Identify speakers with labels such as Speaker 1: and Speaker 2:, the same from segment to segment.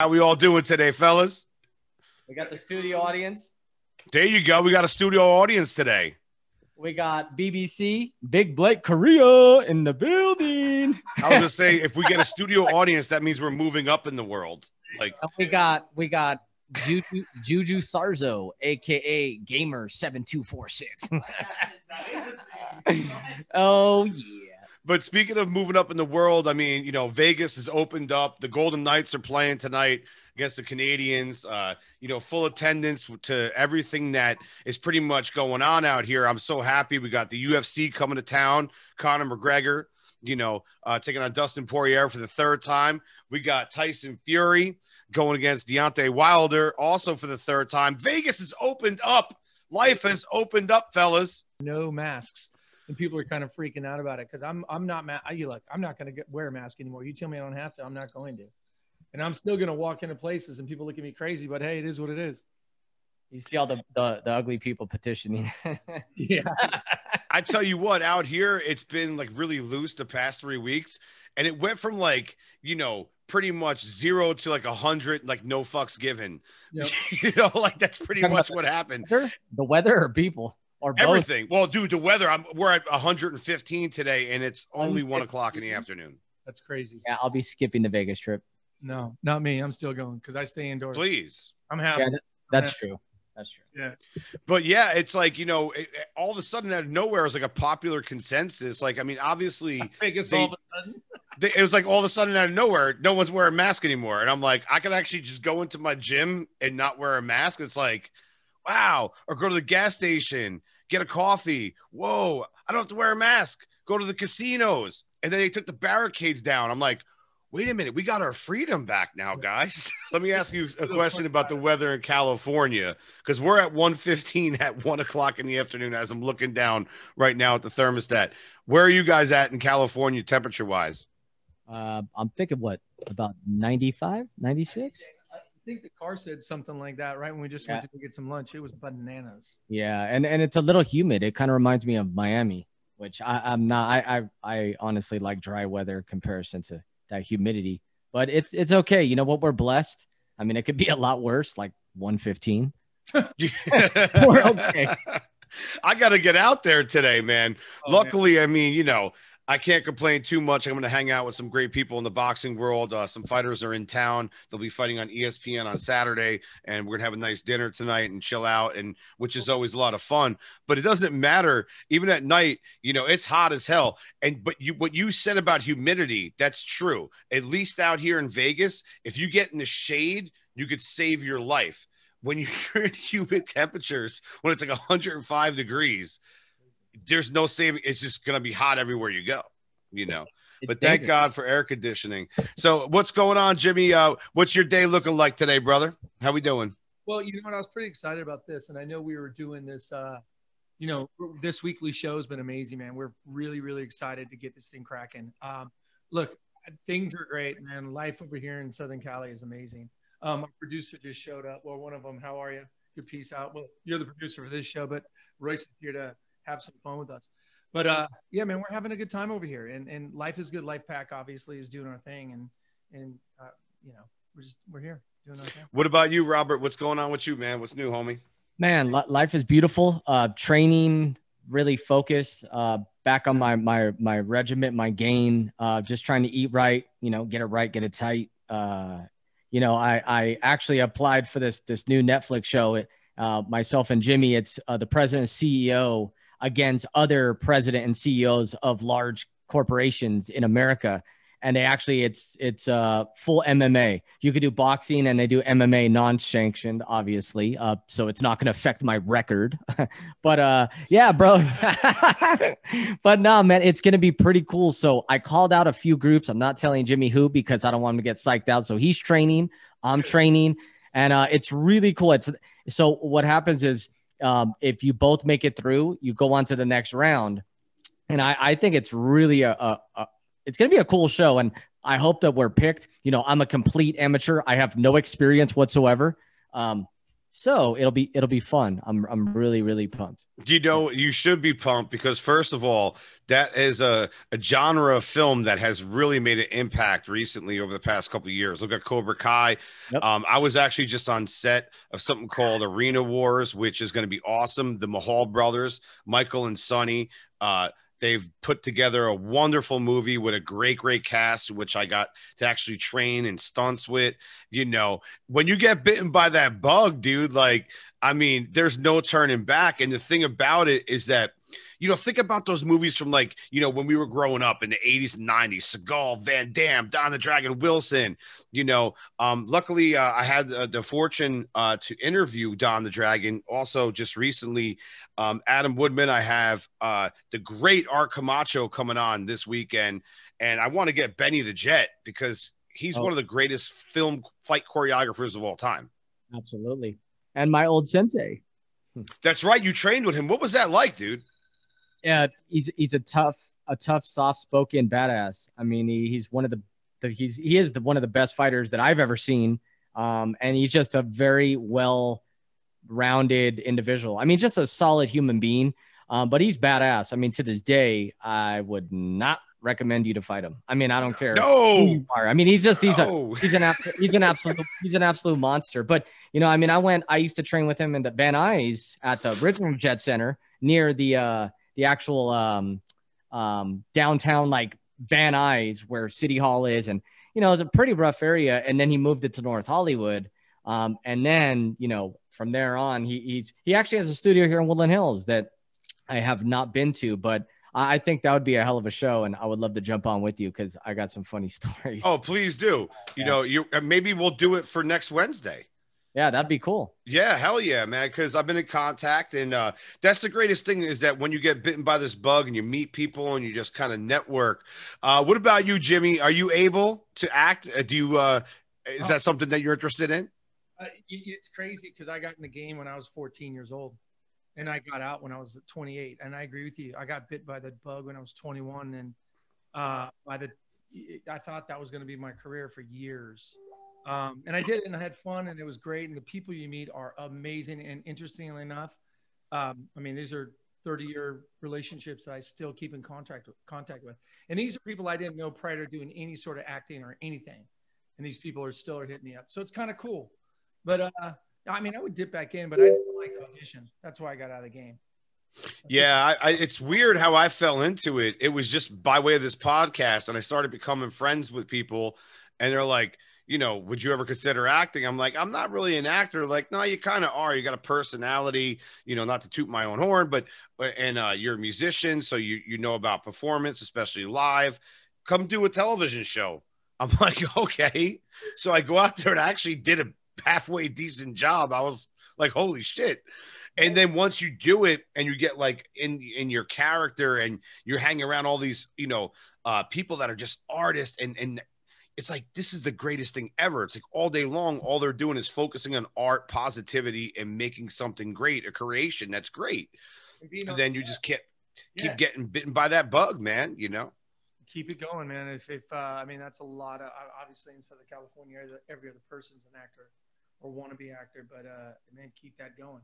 Speaker 1: How we all doing today, fellas?
Speaker 2: We got the studio audience.
Speaker 1: There you go. We got a studio audience today.
Speaker 2: We got BBC, Big Blake Korea in the building.
Speaker 1: I was gonna say, if we get a studio audience, that means we're moving up in the world. Like
Speaker 2: And we got we got Juju Juju Sarzo, aka Gamer seven two four six. Oh yeah.
Speaker 1: But speaking of moving up in the world, I mean, you know, Vegas has opened up. The Golden Knights are playing tonight against the Canadiens. Uh, you know, full attendance to everything that is pretty much going on out here. I'm so happy. We got the UFC coming to town. Conor McGregor, you know, uh, taking on Dustin Poirier for the third time. We got Tyson Fury going against Deontay Wilder also for the third time. Vegas has opened up. Life has opened up, fellas.
Speaker 3: no masks and people are kind of freaking out about it because i'm i'm not ma- I, you look i'm not going to wear a mask anymore you tell me i don't have to i'm not going to and i'm still going to walk into places and people look at me crazy but hey it is what it is
Speaker 2: You see all the, the, the ugly people petitioning.
Speaker 3: yeah
Speaker 1: I tell you what, out here, it's been like really loose the past three weeks. And it went from like, you know, pretty much zero to like a hundred, like no fucks given.
Speaker 3: Yep.
Speaker 1: you know, like that's pretty much what happened.
Speaker 2: The weather or people or both?
Speaker 1: Everything. Well, dude, the weather, I'm we're at 115 today, and it's only one o'clock in the afternoon.
Speaker 3: that's crazy
Speaker 2: Yeah, I'll be skipping the Vegas trip.
Speaker 3: no not me i'm still going because i stay indoors
Speaker 1: Please.
Speaker 3: i'm happy
Speaker 2: Yeah, That's true. That's true.
Speaker 3: yeah
Speaker 1: But yeah, it's like, you know, it, it- all of a sudden out of nowhere, it's like a popular consensus. Like, I mean, obviously,
Speaker 3: vegas
Speaker 1: They-
Speaker 3: all of a sudden
Speaker 1: they- it was like all of a sudden out of nowhere, no one's wearing a mask anymore. And I'm like, I could actually just go into my gym and not wear a mask. It's like, wow. Or go to the gas station, get a coffee. Whoa, I don't have to wear a mask. Go to the casinos. And then they took the barricades down. I'm like, wait a minute, we got our freedom back now, guys. Let me ask you a question about the weather in California because we're at 115 at one o'clock in the afternoon as I'm looking down right now at the thermostat. Where are you guys at in California temperature wise?
Speaker 2: Uh, I'm thinking what about 95, 96?
Speaker 3: I think the car said something like that right when we just went to get some lunch it was bananas
Speaker 2: Yeah, and and it's a little humid. It kind of reminds me of Miami, which I, I'm not. I, I I honestly like dry weather comparison to that humidity. But it's it's okay. You know what? We're blessed. I mean, it could be a lot worse, like 115. We're okay.
Speaker 1: I got to get out there today, man.
Speaker 3: Oh, man.
Speaker 1: Luckily, I mean, you know, I can't complain too much. I'm going to hang out with some great people in the boxing world. Uh, some fighters are in town. They'll be fighting on ESPN on Saturday, and we're going to have a nice dinner tonight and chill out, and which is always a lot of fun. But it doesn't matter. Even at night, you know, it's hot as hell. And but you, what you said about humidity, that's true. At least out here in Vegas, if you get in the shade, you could save your life. When you're in humid temperatures, when it's like 105 degrees, there's no saving. It's just gonna be hot everywhere you go, you know.
Speaker 2: It's
Speaker 1: but thank. God for air conditioning. So what's going on, Jimmy? Uh, what's your day looking like today, brother? How we doing?
Speaker 3: Well, you know what? I was pretty excited about this, and I know we were doing this. Uh, you know, this weekly show has been amazing, man. We're really, really excited to get this thing cracking. Um, look, things are great, man. Life over here in Southern Cali is amazing. Um, our producer just showed up. Well, one of them. How are you? Good peace out. Well, you're the producer for this show, but Royce is here to have some fun with us. But uh, yeah, man, we're having a good time over here, and and life is good. Life Pack obviously is doing our thing, and and uh, you know, we're just we're here doing our thing.
Speaker 1: What about you, Robert? What's going on with you, man? What's new, homie?
Speaker 2: Man, li- life is beautiful. Uh, training really focused. Uh, back on my my my regiment, my gain. Uh, just trying to eat right. You know, get it right, get it tight. Uh, you know, I I actually applied for this this new Netflix show. It, uh, myself and Jimmy. It's uh, the president and CEO against other president and CEOs of large corporations in America. And they actually, it's it's uh, full MMA. You could do boxing, and they do MMA non-sanctioned, obviously. Uh, so it's not going to affect my record. but uh, yeah, bro. but no, man, it's going to be pretty cool. So I called out a few groups. I'm not telling Jimmy who because I don't want him to get psyched out. So he's training. I'm training, and uh, it's really cool. It's so what happens is um, if you both make it through, you go on to the next round. And I, I think it's really a, a, a it's going to be a cool show. And I hope that we're picked. You know, I'm a complete amateur. I have no experience whatsoever. Um, So it'll be it'll be fun. I'm I'm really really pumped.
Speaker 1: You know, you should be pumped because first of all, that is a, a genre of film that has really made an impact recently over the past couple of years. Look at Cobra Kai. Yep. Um, I was actually just on set of something called Arena Wars, which is going to be awesome. The Mahal brothers, Michael and Sunny, uh, They've put together a wonderful movie with a great, great cast, which I got to actually train and stunts with. You know, when you get bitten by that bug, dude, like, I mean, there's no turning back. And the thing about it is that you know, think about those movies from like, you know, when we were growing up in the 80s and 90s, Seagal, Van Damme, Don the Dragon Wilson, you know, um, luckily uh, I had uh, the fortune uh, to interview Don the Dragon also just recently. Um, Adam Woodman, I have uh, the great Art Camacho coming on this weekend. And I want to get Benny the Jet because he's oh. one of the greatest film fight choreographers of all time.
Speaker 2: Absolutely. And my old sensei.
Speaker 1: That's right. You trained with him. What was that like, dude?
Speaker 2: Yeah, he's he's a tough, a tough, soft-spoken badass. I mean, he, he's one of the, the he's he is the, one of the best fighters that I've ever seen. Um, and he's just a very well rounded individual. I mean, just a solid human being. Um, but he's badass. I mean, to this day, I would not recommend you to fight him. I mean, I don't care.
Speaker 1: No.
Speaker 2: I mean, he's just he's no. a he's an he's an absolute he's an absolute monster. But you know, I mean, I went I used to train with him in the Van Nuys at the original Jet Center near the uh the actual um, um, downtown like Van Nuys where City Hall is, and you know it's a pretty rough area. And then he moved it to North Hollywood, um, and then you know from there on he he's he actually has a studio here in Woodland Hills that I have not been to, but I think that would be a hell of a show, and I would love to jump on with you because I got some funny stories.
Speaker 1: Oh, please do. You know, you maybe we'll do it for next Wednesday.
Speaker 2: Yeah, that'd be cool.
Speaker 1: Yeah, hell yeah, man. Because I've been in contact, and uh, that's the greatest thing is that when you get bitten by this bug and you meet people and you just kind of network. Uh, what about you, Jimmy? Are you able to act? Uh, do you? Uh, is that something that you're interested in?
Speaker 3: Uh, it's crazy because I got in the game when I was 14 years old, and I got out when I was 28. And I agree with you. I got bit by the bug when I was 21, and uh, by the I thought that was going to be my career for years. Um, and I did it and I had fun and it was great. And the people you meet are amazing. And interestingly enough, um, I mean, these are 30 year relationships that I still keep in contact with, contact with. And these are people I didn't know prior to doing any sort of acting or anything. And these people are still are hitting me up. So it's kind of cool. But uh, I mean, I would dip back in, but I didn't like audition. That's why I got out of the game.
Speaker 1: Yeah, I, I, it's weird how I fell into it. It was just by way of this podcast, and I started becoming friends with people, and they're like, you know, would you ever consider acting? I'm like, I'm not really an actor. Like, no, you kind of are. You got a personality, you know, not to toot my own horn, but and uh, you're a musician, so you you know about performance, especially live. Come do a television show. I'm like, okay. So I go out there and I actually did a halfway decent job. I was like, holy shit. And then once you do it and you get like in in your character and you're hanging around all these, you know, uh, people that are just artists and and it's like this is the greatest thing ever. It's like all day long, all they're doing is focusing on art, positivity, and making something great, a creation that's great. And then you just keep keep yeah. getting bitten by that bug, man. You know.
Speaker 3: Keep it going, man. If, if uh, I mean, that's a lot of obviously in Southern California, every other person's an actor or want to be actor, but uh, man, keep that going.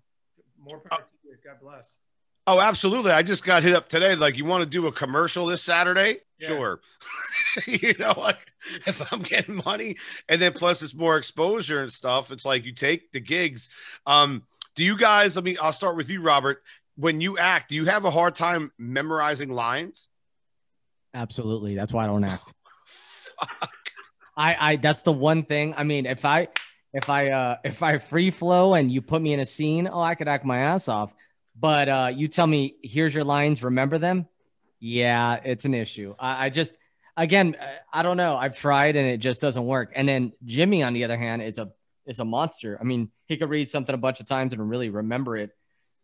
Speaker 3: More power to you. God bless.
Speaker 1: Oh, absolutely. I just got hit up today. Like, you want to do a commercial this Saturday? Yeah. Sure. you know, like if I'm getting money and then plus it's more exposure and stuff, it's like you take the gigs. Um, do you guys, let me, I'll start with you, Robert. When you act, do you have a hard time memorizing lines?
Speaker 2: Absolutely. That's why I don't act. Fuck. I, I, that's the one thing. I mean, if I, if I, uh, if I free flow and you put me in a scene, oh, I could act my ass off but uh, you tell me, here's your lines, remember them? Yeah, it's an issue. I, I just, again, I don't know. I've tried and it just doesn't work. And then Jimmy, on the other hand, is a is a monster. I mean, he could read something a bunch of times and really remember it,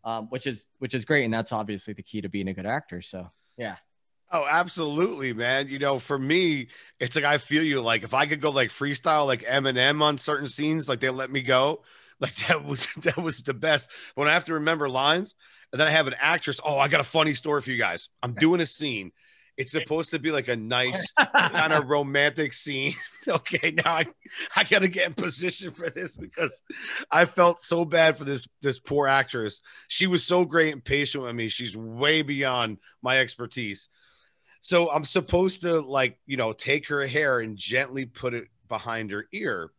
Speaker 2: um, which is which is great. And that's obviously the key to being a good actor. So yeah.
Speaker 1: Oh, absolutely, man. You know, for me, it's like I feel you. Like if I could go like freestyle, like Eminem on certain scenes, like they let me go. Like that was that was the best. When I have to remember lines, and then I have an actress. Oh, I got a funny story for you guys. I'm doing a scene. it's supposed to be like a nice kind of romantic scene. okay, now I, I gotta get in position for this because I felt so bad for this this poor actress. She was so great and patient with me. She's way beyond my expertise. So I'm supposed to like, you know, take her hair and gently put it behind her ear,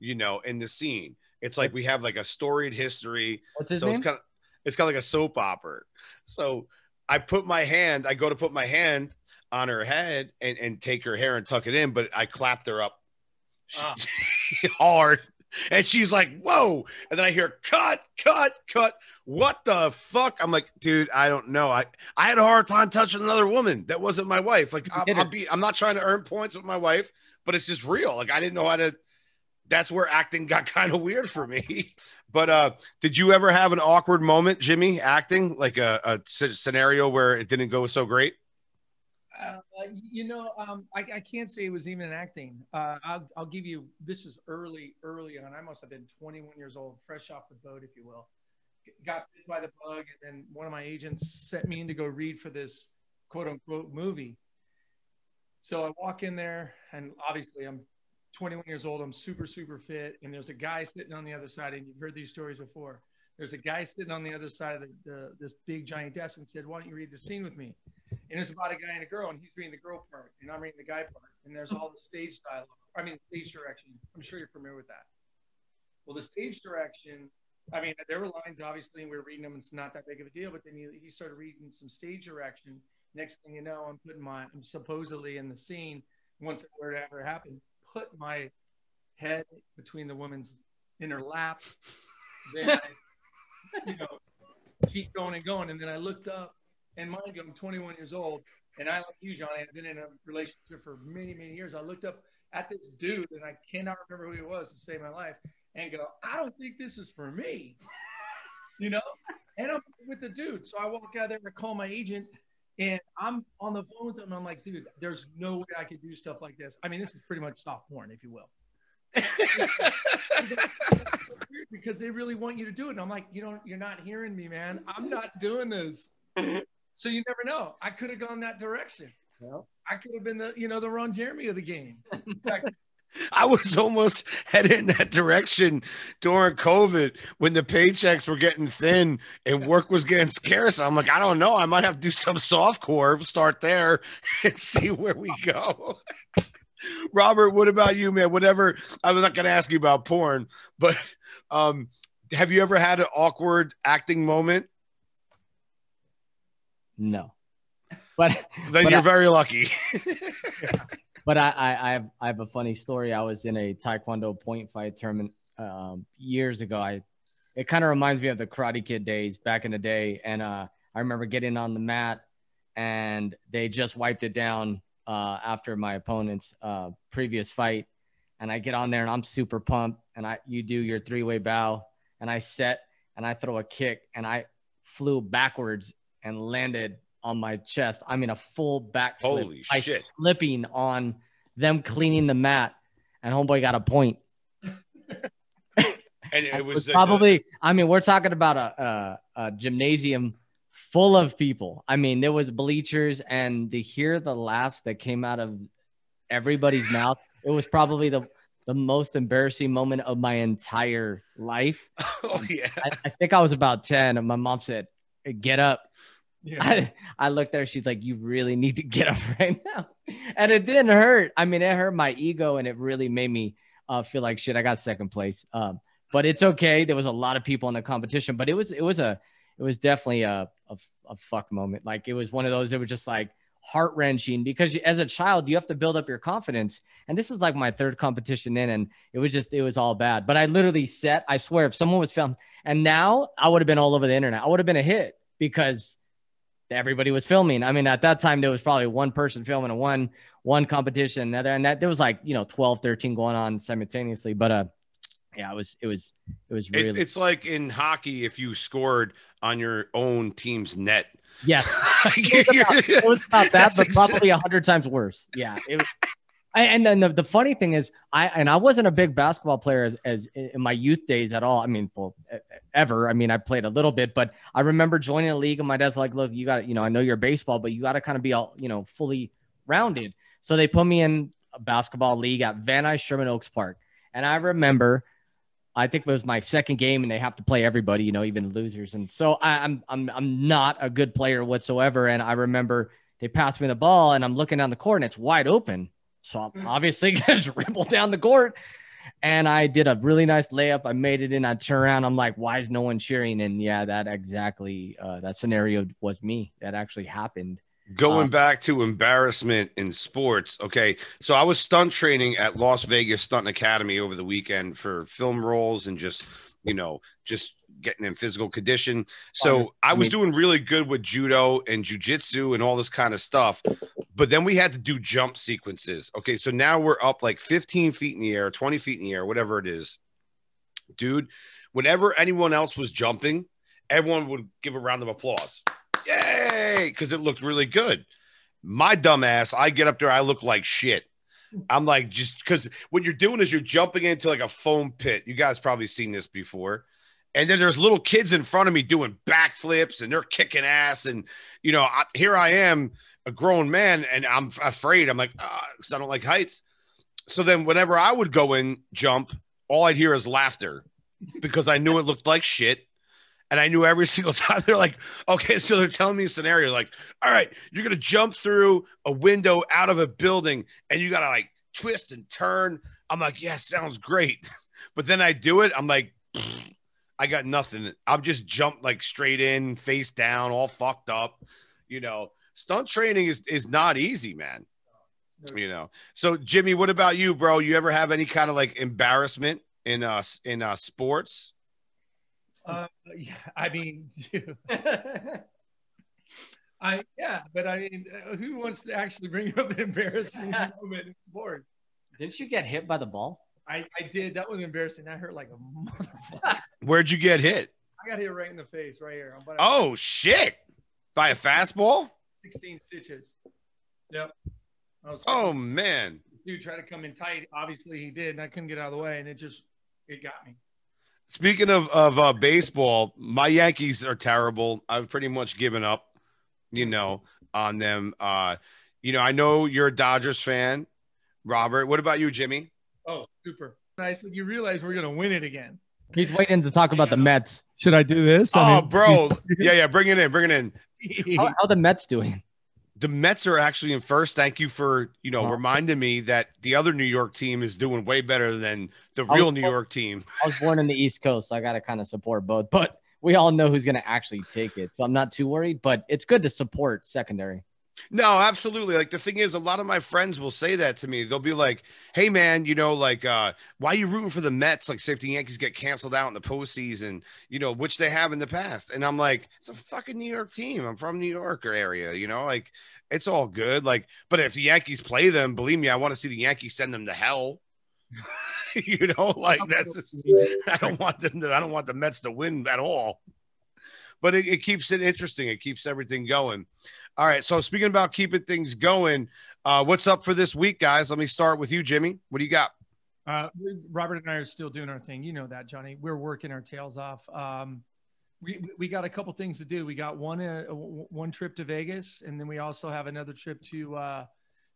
Speaker 1: you know, in the scene. It's like we have like a storied history.
Speaker 2: What's his
Speaker 1: so
Speaker 2: name?
Speaker 1: it's kind of it's kind of like a soap opera. So I put my hand, I go to put my hand on her head and, and take her hair and tuck it in, but I clapped her up
Speaker 3: Ah.
Speaker 1: hard. And she's like, whoa. And then I hear cut, cut, cut. What the fuck? I'm like, dude, I don't know. I, I had a hard time touching another woman that wasn't my wife. Like, I'm, I'm, be, I'm not trying to earn points with my wife, but it's just real. Like, I didn't know how to. That's where acting got kind of weird for me. But uh, did you ever have an awkward moment, Jimmy, acting like a, scenario where it didn't go so great?
Speaker 3: Uh, you know, um, I, I can't say it was even acting. Uh, I'll, I'll give you this is early, early on. I must have been 21 years old, fresh off the boat, if you will. Got bit by the bug, and then one of my agents sent me in to go read for this quote unquote movie. So I walk in there, and obviously I'm 21 years old. I'm super, super fit, and there's a guy sitting on the other side, and you've heard these stories before. There's a guy sitting on the other side of the, the, this big giant desk and said, "Why don't you read the scene with me?" and it's about a guy and a girl, and he's reading the girl part, and I'm reading the guy part, and there's all the stage dialogue. I mean, stage direction. I'm sure you're familiar with that. Well, the stage direction. I mean, there were lines obviously, and we were reading them. It's not that big of a deal, but then he, he started reading some stage direction. Next thing you know, I'm putting my I'm supposedly in the scene. Once it were to ever happen, put my head between the woman's in her lap. Then I, you know, keep going and going, and then I looked up and mind you, I'm 21 years old, and I, like you, Johnny, I've been in a relationship for many, many years. I looked up at this dude, and I cannot remember who he was to save my life, and go, I don't think this is for me, you know. And I'm with the dude, so I walk out there and call my agent, and I'm on the phone with him. I'm like, dude, there's no way I could do stuff like this. I mean, this is pretty much soft porn, if you will. because they really want you to do it. And I'm like, you know, you're not hearing me, man. I'm not doing this. So you never know. I could have gone that direction. I could have been the, you know, the Ron Jeremy of the game. In fact,
Speaker 1: I was almost headed in that direction during COVID when the paychecks were getting thin and work was getting scarce. I'm like, I don't know. I might have to do some soft core, start there and see where we go. Robert, what about you, man? Whatever. I'm not going to ask you about porn, but um, have you ever had an awkward acting moment?
Speaker 2: No. But
Speaker 1: Then
Speaker 2: But
Speaker 1: you're
Speaker 2: I-
Speaker 1: very lucky.
Speaker 2: But I, I I have I have a funny story. I was in a Taekwondo point fight tournament um, years ago. I it kind of reminds me of the Karate Kid days back in the day, and uh, I remember getting on the mat, and they just wiped it down uh, after my opponent's uh, previous fight, and I get on there and I'm super pumped, and I you do your three way bow, and I set and I throw a kick, and I flew backwards and landed on my chest. I mean a full backflip.
Speaker 1: Holy
Speaker 2: I
Speaker 1: shit.
Speaker 2: Slipping on them cleaning the mat, and homeboy got a point.
Speaker 1: And it was,
Speaker 2: was probably. I mean, we're talking about a, a, a gymnasium full of people. I mean, there was bleachers, and to hear the laughs that came out of everybody's mouth, it was probably the the most embarrassing moment of my entire life.
Speaker 1: oh, yeah.
Speaker 2: I, I think I was about ten, and my mom said, "Get up." I, I looked there. She's like, "You really need to get up right now," and it didn't hurt. I mean, it hurt my ego, and it really made me uh, feel like shit. I got second place, um, but it's okay. There was a lot of people in the competition, but it was it was a it was definitely a a, a fuck moment. Like it was one of those. It was just like heart wrenching because as a child you have to build up your confidence. And this is like my third competition in, and it was just it was all bad. But I literally set. I swear, if someone was filmed, and now I would have been all over the internet. I would have been a hit because everybody was filming. I mean, at that time there was probably one person filming a one one competition, another, and that there was like you know 12, 13 going on simultaneously. But uh, yeah, it was it was it was really
Speaker 1: It's, it's like in hockey if you scored on your own team's net.
Speaker 2: yes. It was about, it was about that, but probably a hundred times worse. Yeah. It was, And then the, the funny thing is, I and I wasn't a big basketball player as, as in my youth days at all. I mean, well, ever. I mean, I played a little bit, but I remember joining a league and my dad's like, look, you got, you know, I know you're baseball, but you got to kind of be all, you know, fully rounded. So they put me in a basketball league at Van Nuys Sherman Oaks Park. And I remember, I think it was my second game and they have to play everybody, you know, even losers. And so I, I'm, I'm, I'm not a good player whatsoever. And I remember they passed me the ball and I'm looking down the court and it's wide open. So I'm
Speaker 3: Mm.
Speaker 2: obviously going to dribble down the court. And I did a really nice layup. I made it in. I turn around. I'm like, why is no one cheering? And yeah, that exactly, uh, that scenario was me. That actually happened.
Speaker 1: Going
Speaker 2: Um,
Speaker 1: back to embarrassment in sports. Okay. So I was stunt training at Las Vegas Stunt Academy over the weekend for film roles and just, you know, just getting in physical condition. So I was doing really good with judo and jujitsu and all this kind of stuff. But then we had to do jump sequences. Okay. So now we're up like 15 feet in the air, 20 feet in the air, whatever it is. Dude, whenever anyone else was jumping, everyone would give a round of applause. Yay! Because it looked really good. My dumbass, I get up there, I look like shit. I'm like, just because what you're doing is you're jumping into like a foam pit. You guys probably seen this before. And then there's little kids in front of me doing backflips and they're kicking ass. And, you know, I, here I am, a grown man, and I'm afraid. I'm like, ah, because I don't like heights. So then whenever I would go in jump, all I'd hear is laughter because I knew it looked like shit. And I knew every single time they're like, okay, so they're telling me a scenario like, all right, you're gonna jump through a window out of a building and you gotta like twist and turn. I'm like, yeah, sounds great. But then I do it, I'm like, "Pfft, I got nothing. I'm just jumped like straight in, face down, all fucked up. You know, stunt training is is not easy, man. You know. So Jimmy, what about you, bro? You ever have any kind of like embarrassment in uh in uh sports?
Speaker 3: Uh, yeah, I mean. I yeah, but I mean, uh, who wants to actually bring up an embarrassing moment in sport?
Speaker 2: Didn't you get hit by the ball?
Speaker 3: I, I did. That was embarrassing. That hurt like a motherfucker.
Speaker 1: Where'd you get hit?
Speaker 3: I got hit right in the face, right here. But
Speaker 1: Oh shit! By a fastball?
Speaker 3: 16 stitches. Yep. I was
Speaker 1: Oh man.
Speaker 3: dude tried to come in tight. Obviously he did, and I couldn't get out of the way, and it just it got me.
Speaker 1: Speaking of of uh, baseball, my Yankees are terrible. I've pretty much given up, you know, on them. Uh, you know, I know you're a Dodgers fan, Robert. What about you, Jimmy?
Speaker 3: Oh, super. And I said, you realize we're gonna win it again.
Speaker 2: He's waiting to talk about the Mets.
Speaker 3: Should I do this?
Speaker 1: oh, bro. Yeah, yeah. Bring it in. Bring it in.
Speaker 2: How, how the Mets doing?
Speaker 1: The Mets are actually in first. Thank you for you know
Speaker 2: Oh.
Speaker 1: reminding me that the other New York team is doing way better than the
Speaker 2: was
Speaker 1: real New
Speaker 2: told-
Speaker 1: York team.
Speaker 2: I was born in the East Coast, so I got to kind of support both. But we all know who's going to actually take it, so I'm not too worried. But it's good to support secondary.
Speaker 1: No, absolutely. Like the thing is, a lot of my friends will say that to me. They'll be like, "Hey, man, you know, like, uh, why are you rooting for the Mets? Like, safety Yankees get canceled out in the postseason, you know, which they have in the past." And I'm like, "It's a fucking New York team. I'm from New York area, you know, like, it's all good. Like, but if the Yankees play them, believe me, I want to see the Yankees send them to hell. you know, like that's just, I don't want them to, I don't want the Mets to win at all. But it, it keeps it interesting. It keeps everything going. All right. So speaking about keeping things going, uh, what's up for this week, guys? Let me start with you, Jimmy. What do you got?
Speaker 3: Uh, Robert and I are still doing our thing. You know that, Johnny. We're working our tails off. Um, we we got a couple things to do. We got one uh, one trip to Vegas, and then we also have another trip to uh,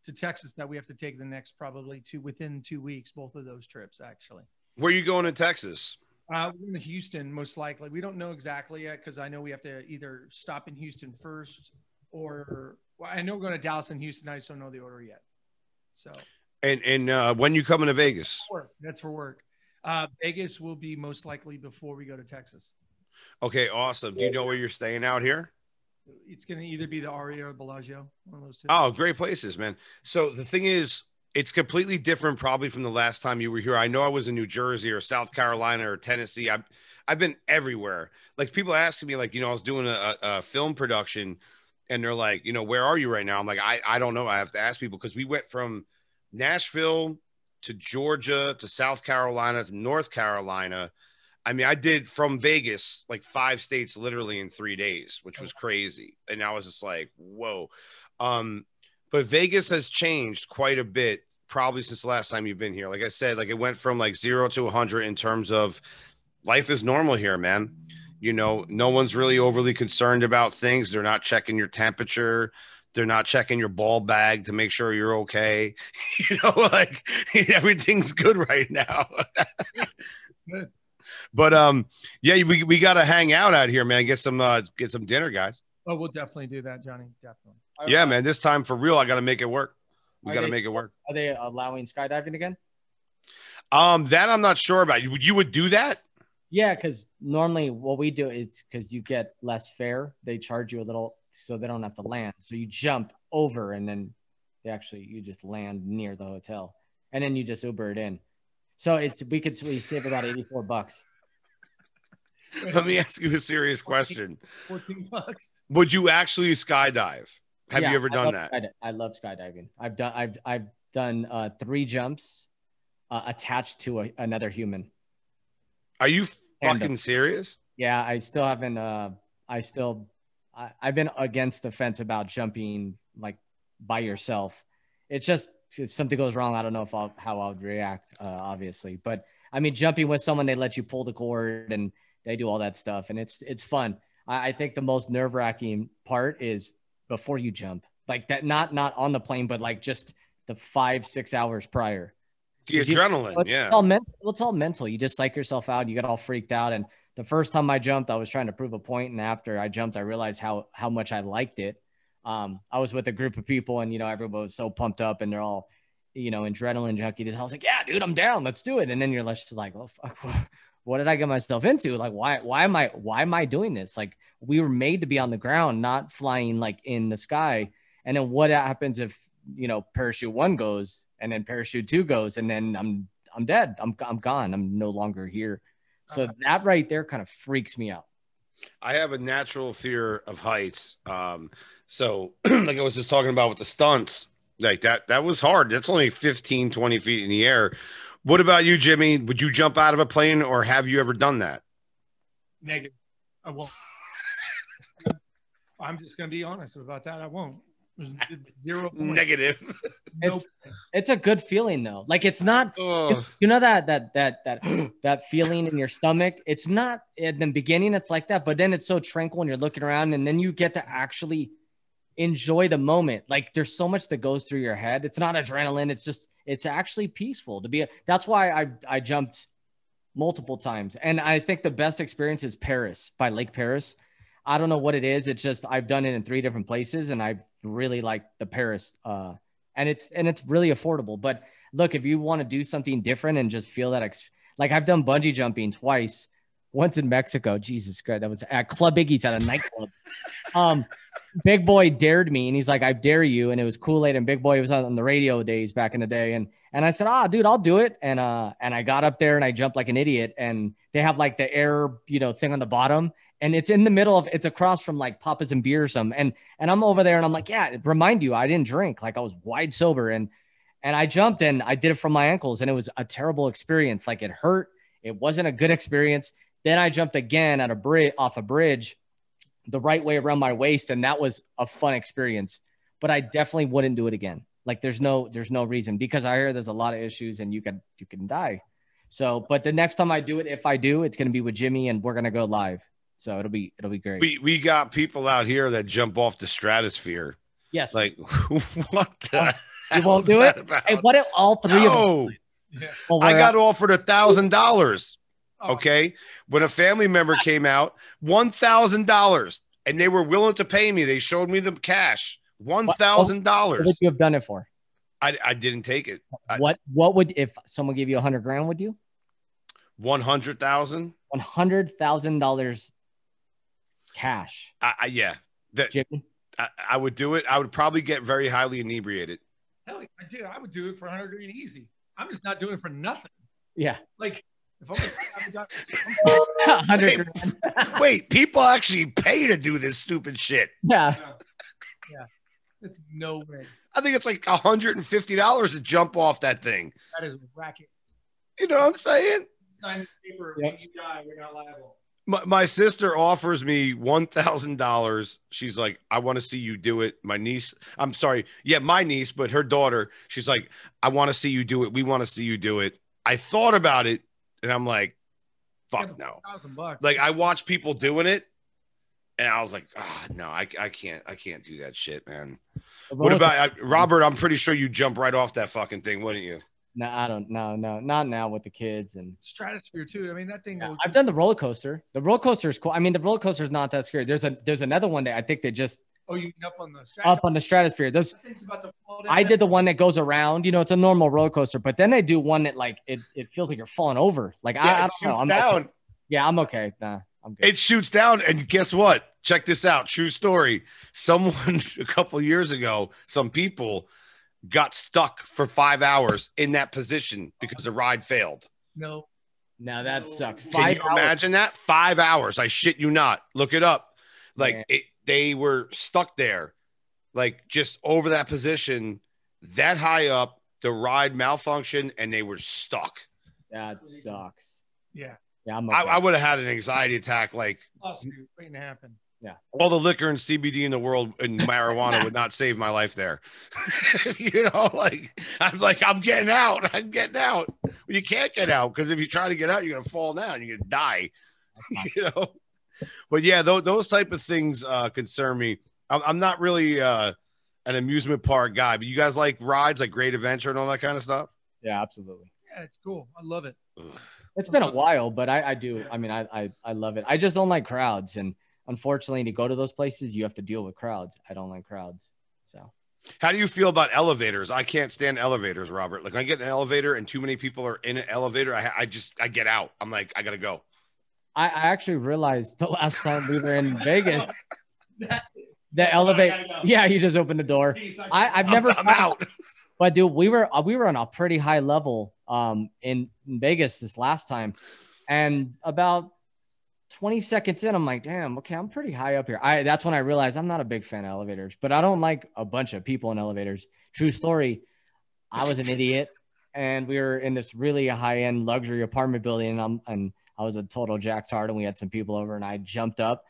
Speaker 3: to Texas that we have to take the next probably two within two weeks. Both of those trips, actually.
Speaker 1: Where are you going in Texas?
Speaker 3: Uh, we're in Houston, most likely. We don't know exactly yet because I know we have to either stop in Houston first, or well, I know we're going to Dallas and Houston. I just don't know the order yet. So
Speaker 1: And and uh, when you coming to Vegas?
Speaker 3: work. That's for work. Uh, Vegas will be most likely before we go to Texas.
Speaker 1: Okay, awesome. Do you know where you're staying out here?
Speaker 3: It's going to either be the Aria or Bellagio, one of those two.
Speaker 1: Oh, great places, man. So the thing is, it's completely different probably from the last time you were here. I know I was in New Jersey or South Carolina or Tennessee. I've I've been everywhere. Like people asking me, like, you know, I was doing a, a film production and they're like, you know, where are you right now? I'm like, I, I don't know. I have to ask people because we went from Nashville to Georgia to South Carolina to North Carolina. I mean, I did from Vegas like five states literally in three days, which was crazy. And I was just like, whoa. Um, but Vegas has changed quite a bit probably since the last time you've been here. Like I said, like it went from like zero to 100 in terms of life is normal here, man. You know, no one's really overly concerned about things. They're not checking your temperature. They're not checking your ball bag to make sure you're okay. you know, like everything's good right now.
Speaker 3: Good.
Speaker 1: But um, yeah, we, we got to hang out out here, man. Get some uh, get some dinner, guys.
Speaker 3: Oh, we'll definitely do that, Johnny. Definitely.
Speaker 1: Yeah, man. This time for real, I got to make it work. We got to make it work.
Speaker 2: Are they allowing skydiving again?
Speaker 1: Um, that I'm not sure about. You you would do that?
Speaker 2: Yeah, because normally what we do is because you get less fare, they charge you a little so they don't have to land. So you jump over and then they actually you just land near the hotel and then you just Uber it in. So it's we could we save about 84 bucks.
Speaker 1: Let me ask you a serious question.
Speaker 3: 14 bucks.
Speaker 1: Would you actually skydive? Have
Speaker 2: Yeah,
Speaker 1: you ever done that?
Speaker 2: I love skydiving. I've done I've I've done uh, three jumps uh, attached to a, another human.
Speaker 1: Are you
Speaker 2: Tandem.
Speaker 1: fucking serious?
Speaker 2: Yeah, I still haven't. Uh, I still, I, I've been against the fence about jumping like by yourself. It's just if something goes wrong, I don't know if I'll how I would react. Uh, obviously, but I mean, jumping with someone, they let you pull the cord and they do all that stuff, and it's it's fun. I, I think the most nerve wracking part is before you jump, like that. Not not on the plane, but like just the five six hours prior.
Speaker 1: The
Speaker 2: Did you-
Speaker 1: adrenaline, yeah.
Speaker 2: It's all, men- well, it's all mental. You just psych yourself out. You get all freaked out. And the first time I jumped, I was trying to prove a point, and after I jumped, I realized how how much I liked it. Um, I was with a group of people, and you know, everyone was so pumped up, and they're all, you know, adrenaline junkies. I was like, "Yeah, dude, I'm down. Let's do it." And then you're just like, "Oh fuck, what did I get myself into? Like, why why am I why am I doing this? Like, we were made to be on the ground, not flying like in the sky. And then what happens if you know parachute one goes, and then parachute two goes, and then I'm I'm dead. I'm I'm gone. I'm no longer here. So that right there kind of freaks me out.
Speaker 1: I have a natural fear of heights. Um, so like I was just talking about with the stunts, like that, that was hard. That's only 15, 20 feet in the air. What about you, Jimmy? Would you jump out of a plane or have you ever done that?
Speaker 3: Negative. I won't. I'm just going to be honest about that. I won't. There's zero. point.
Speaker 1: Negative.
Speaker 3: No
Speaker 2: It's- It's a good feeling though. Like it's not
Speaker 1: Oh,
Speaker 2: you know that that that that that feeling in your stomach it's not in the beginning it's like that but then it's so tranquil and you're looking around and then you get to actually enjoy the moment like there's so much that goes through your head it's not adrenaline it's just it's actually peaceful to be A, that's why i i jumped multiple times. And i think the best experience is Perris by lake Perris. I don't know what it is. It's just i've done it in three different places and i really like the Perris uh and it's and it's really affordable. But look, if you want to do something different and just feel that, ex- like I've done bungee jumping twice, once in Mexico. Jesus Christ, that was at Club Iggy's at a nightclub. um, Big Boy dared me, and he's like, "I dare you," and it was Kool Aid, and Big Boy was on the radio days back in the day, and and I said, "Ah, dude, I'll do it," and uh, and I got up there and I jumped like an idiot, and they have like the air, you know, thing on the bottom. And it's in the middle of it's across from like Papa's and Beer or. And and I'm over there and I'm like, yeah, remind you, I didn't drink. Like I was wide sober. And and I jumped and I did it from my ankles and it was a terrible experience. Like it hurt. It wasn't a good experience. Then I jumped again at a bridge off a bridge the right way around my waist and that was a fun experience. But I definitely wouldn't do it again. Like there's no there's no reason because I hear there's a lot of issues and you can you can die. So, but the next time I do it, if I do, it's going to be with Jimmy and we're going to go live. So it'll be it'll be great.
Speaker 1: we we got people out here that jump off the stratosphere.
Speaker 2: yes.
Speaker 1: Like, what the?
Speaker 2: Oh, you won't do it?
Speaker 1: about?
Speaker 2: hey, what if all three of them?
Speaker 3: Yeah.
Speaker 2: Well,
Speaker 1: I got offered a thousand dollars.
Speaker 3: Oh,
Speaker 1: Okay, when a family member came out, one thousand dollars, and they were willing to pay me. They showed me the cash, $1,000.
Speaker 2: What
Speaker 1: dollars.
Speaker 2: would you have done it for?
Speaker 1: I I didn't take it. I-
Speaker 2: what what would if someone gave you a hundred grand? Would you
Speaker 1: One hundred thousand.
Speaker 2: one hundred thousand dollars cash?
Speaker 1: I, I yeah, that
Speaker 2: Jimmy,
Speaker 1: I, I would do it. I would probably get very highly inebriated.
Speaker 3: Hell, I do. I would do it for 100 grand easy. I'm just not doing it for nothing.
Speaker 2: yeah,
Speaker 3: Like, if I'm gonna a doctor-
Speaker 2: a hundred
Speaker 1: Hey,
Speaker 2: grand.
Speaker 1: Wait, people actually pay to do this stupid shit.
Speaker 2: yeah,
Speaker 3: No. Yeah. It's no way.
Speaker 1: I think it's like hundred and fifty dollars to jump off that thing.
Speaker 3: That is racket.
Speaker 1: You know what I'm saying?
Speaker 3: Sign the paper.
Speaker 2: Yep.
Speaker 3: When you die, we're not liable.
Speaker 1: My, my sister offers me one thousand dollars. She's like, I want to see you do it. My niece, I'm sorry, yeah, my niece, but her daughter. She's like, I want to see you do it. We want to see you do it. I thought about it, and I'm like, fuck no.
Speaker 3: Bucks.
Speaker 1: Like I watched people doing it, and I was like, ah, no, I, I can't, I can't do that shit, man. What about I, Robert? I'm pretty sure you jump right off that fucking thing, wouldn't you?
Speaker 2: No, I don't. No, no, not now with the kids and.
Speaker 3: Stratosphere too. I mean, that thing.
Speaker 2: Yeah,
Speaker 3: will-
Speaker 2: I've done the roller coaster. The roller coaster is cool. I mean, the roller coaster is not that scary. There's a there's another one that I think they just
Speaker 3: oh, you can up on the stratosphere.
Speaker 2: up on the stratosphere. Those
Speaker 3: about to.
Speaker 2: I did the one that goes around. You know, it's a normal roller coaster, but then they do one that like it, it feels like you're falling over. Like I, I
Speaker 1: it
Speaker 2: don't know.
Speaker 1: shoots
Speaker 2: I'm
Speaker 1: down.
Speaker 2: Okay. Yeah, I'm okay. Nah, I'm good.
Speaker 1: It shoots down, and guess what? Check this out. True story. Someone a couple years ago, some people got stuck for five hours in that position because the ride failed.
Speaker 3: No.
Speaker 2: now that sucks.
Speaker 1: Can you
Speaker 2: hours.
Speaker 1: imagine that? Five hours. I shit you not. Look it up. Like
Speaker 2: Man.
Speaker 1: it, they were stuck there, like just over that position, that high up. The ride malfunctioned, and they were stuck.
Speaker 2: That sucks.
Speaker 3: Yeah.
Speaker 2: Yeah, I'm okay.
Speaker 1: I, I would have had an anxiety attack. Like
Speaker 3: Lawsuit waiting to happen.
Speaker 2: yeah.
Speaker 1: all the liquor and CBD in the world and marijuana would not save my life there. you know, like I'm like I'm getting out. I'm getting out. Well, you can't get out because if you try to get out, you're gonna fall down. You're gonna die. you know. But yeah, those, those type of things uh, concern me. I'm, I'm not really uh, an amusement park guy, but you guys like rides, like Great Adventure and all that kind of stuff.
Speaker 2: Yeah, absolutely.
Speaker 3: Yeah, it's cool. I love it.
Speaker 2: It's been a while, but I, I do. I mean, I, I I love it. I just don't like crowds, and unfortunately, to go to those places, you have to deal with crowds. I don't like crowds. So
Speaker 1: How do you feel about elevators? I can't stand elevators, Robert. Like I get in an elevator and too many people are in an elevator. I, I just I get out. I'm like I gotta go.
Speaker 2: I, I actually realized the last time we were in Vegas,
Speaker 3: That is-
Speaker 2: the elevator. Yeah, you just opened the door. I, I've never.
Speaker 1: I'm out.
Speaker 2: But dude, we were we were on a pretty high level um in, in Vegas this last time, and about 20 seconds in, I'm like, damn, okay, I'm pretty high up here. I that's when I realized I'm not a big fan of elevators, but I don't like a bunch of people in elevators. True story. I was an idiot, and we were in this really high end luxury apartment building, and I'm and I was a total jack tard, and we had some people over, and I jumped up,